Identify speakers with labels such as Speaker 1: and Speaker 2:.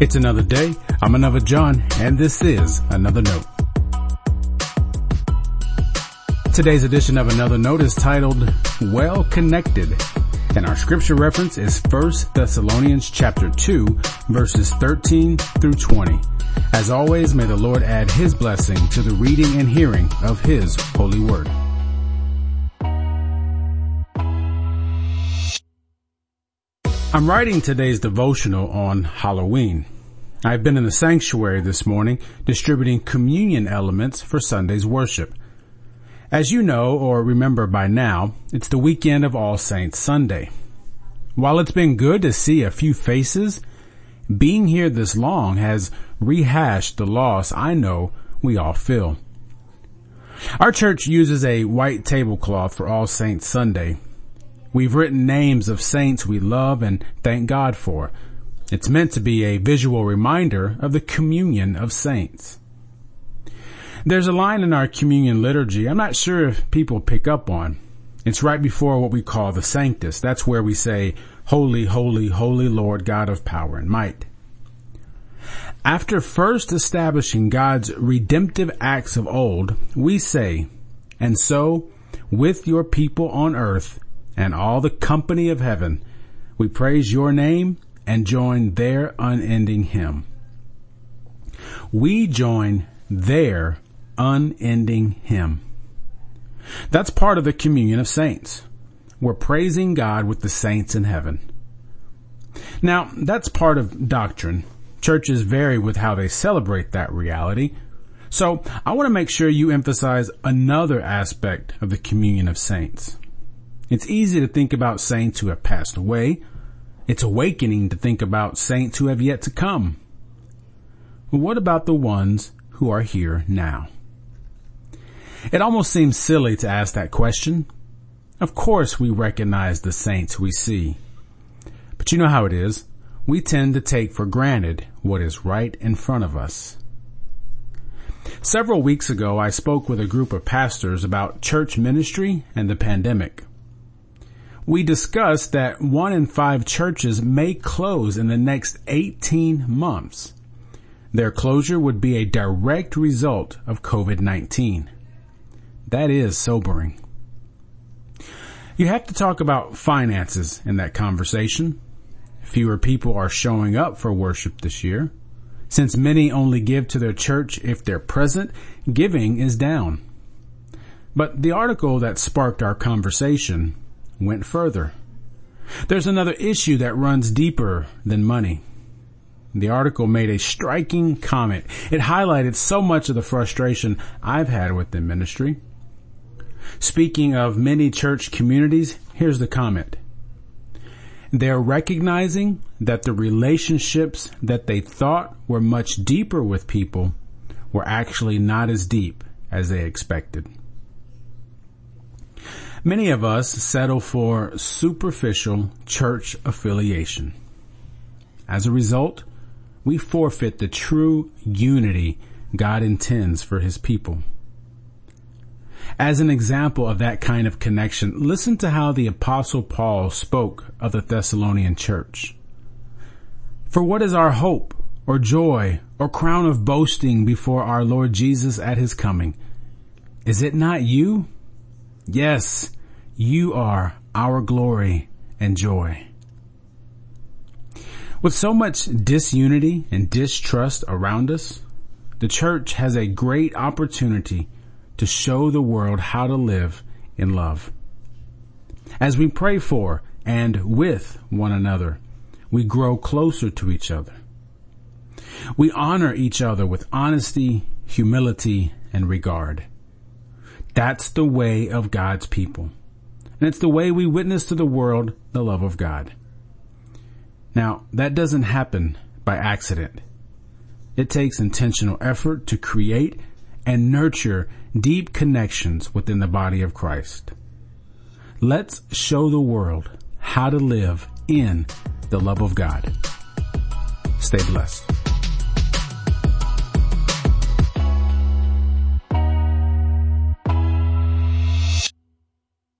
Speaker 1: It's another day. I'm another John, and this is another note. Today's edition of another note is titled Well Connected. And our scripture reference is 1 Thessalonians chapter 2 verses 13 through 20. As always, may the Lord add his blessing to the reading and hearing of his holy word. I'm writing today's devotional on Halloween. I've been in the sanctuary this morning distributing communion elements for Sunday's worship. As you know or remember by now, it's the weekend of All Saints Sunday. While it's been good to see a few faces, being here this long has rehashed the loss I know we all feel. Our church uses a white tablecloth for All Saints Sunday We've written names of saints we love and thank God for. It's meant to be a visual reminder of the communion of saints. There's a line in our communion liturgy I'm not sure if people pick up on. It's right before what we call the Sanctus. That's where we say, Holy, holy, holy Lord God of power and might. After first establishing God's redemptive acts of old, we say, and so with your people on earth, and all the company of heaven, we praise your name and join their unending hymn. We join their unending hymn. That's part of the communion of saints. We're praising God with the saints in heaven. Now, that's part of doctrine. Churches vary with how they celebrate that reality. So I want to make sure you emphasize another aspect of the communion of saints. It's easy to think about saints who have passed away. It's awakening to think about saints who have yet to come. But what about the ones who are here now? It almost seems silly to ask that question. Of course we recognize the saints we see. But you know how it is. We tend to take for granted what is right in front of us. Several weeks ago, I spoke with a group of pastors about church ministry and the pandemic we discussed that one in five churches may close in the next 18 months. Their closure would be a direct result of COVID-19. That is sobering. You have to talk about finances in that conversation. Fewer people are showing up for worship this year. Since many only give to their church if they're present, giving is down. But the article that sparked our conversation went further. There's another issue that runs deeper than money. The article made a striking comment. It highlighted so much of the frustration I've had with the ministry. Speaking of many church communities, here's the comment. They're recognizing that the relationships that they thought were much deeper with people were actually not as deep as they expected. Many of us settle for superficial church affiliation. As a result, we forfeit the true unity God intends for his people. As an example of that kind of connection, listen to how the apostle Paul spoke of the Thessalonian church. For what is our hope or joy or crown of boasting before our Lord Jesus at his coming? Is it not you? Yes, you are our glory and joy. With so much disunity and distrust around us, the church has a great opportunity to show the world how to live in love. As we pray for and with one another, we grow closer to each other. We honor each other with honesty, humility, and regard. That's the way of God's people. And it's the way we witness to the world the love of God. Now, that doesn't happen by accident. It takes intentional effort to create and nurture deep connections within the body of Christ. Let's show the world how to live in the love of God. Stay blessed.